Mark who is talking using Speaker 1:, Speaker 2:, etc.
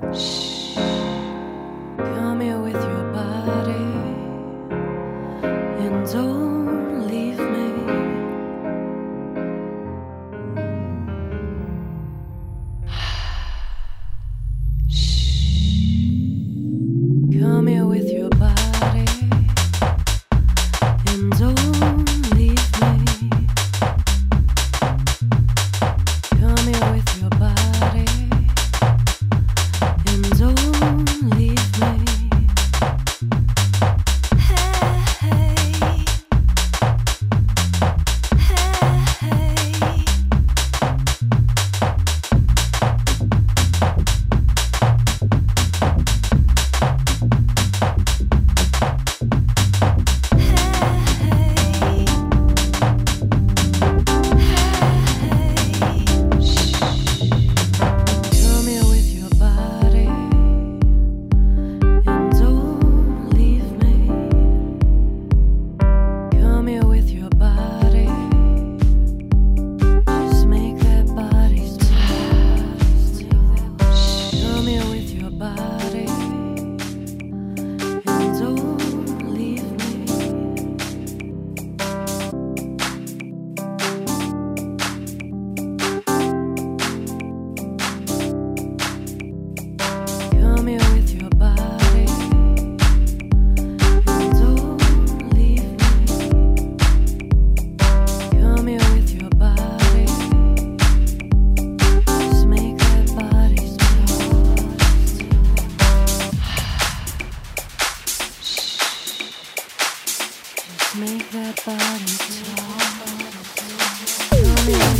Speaker 1: Come here with your make that body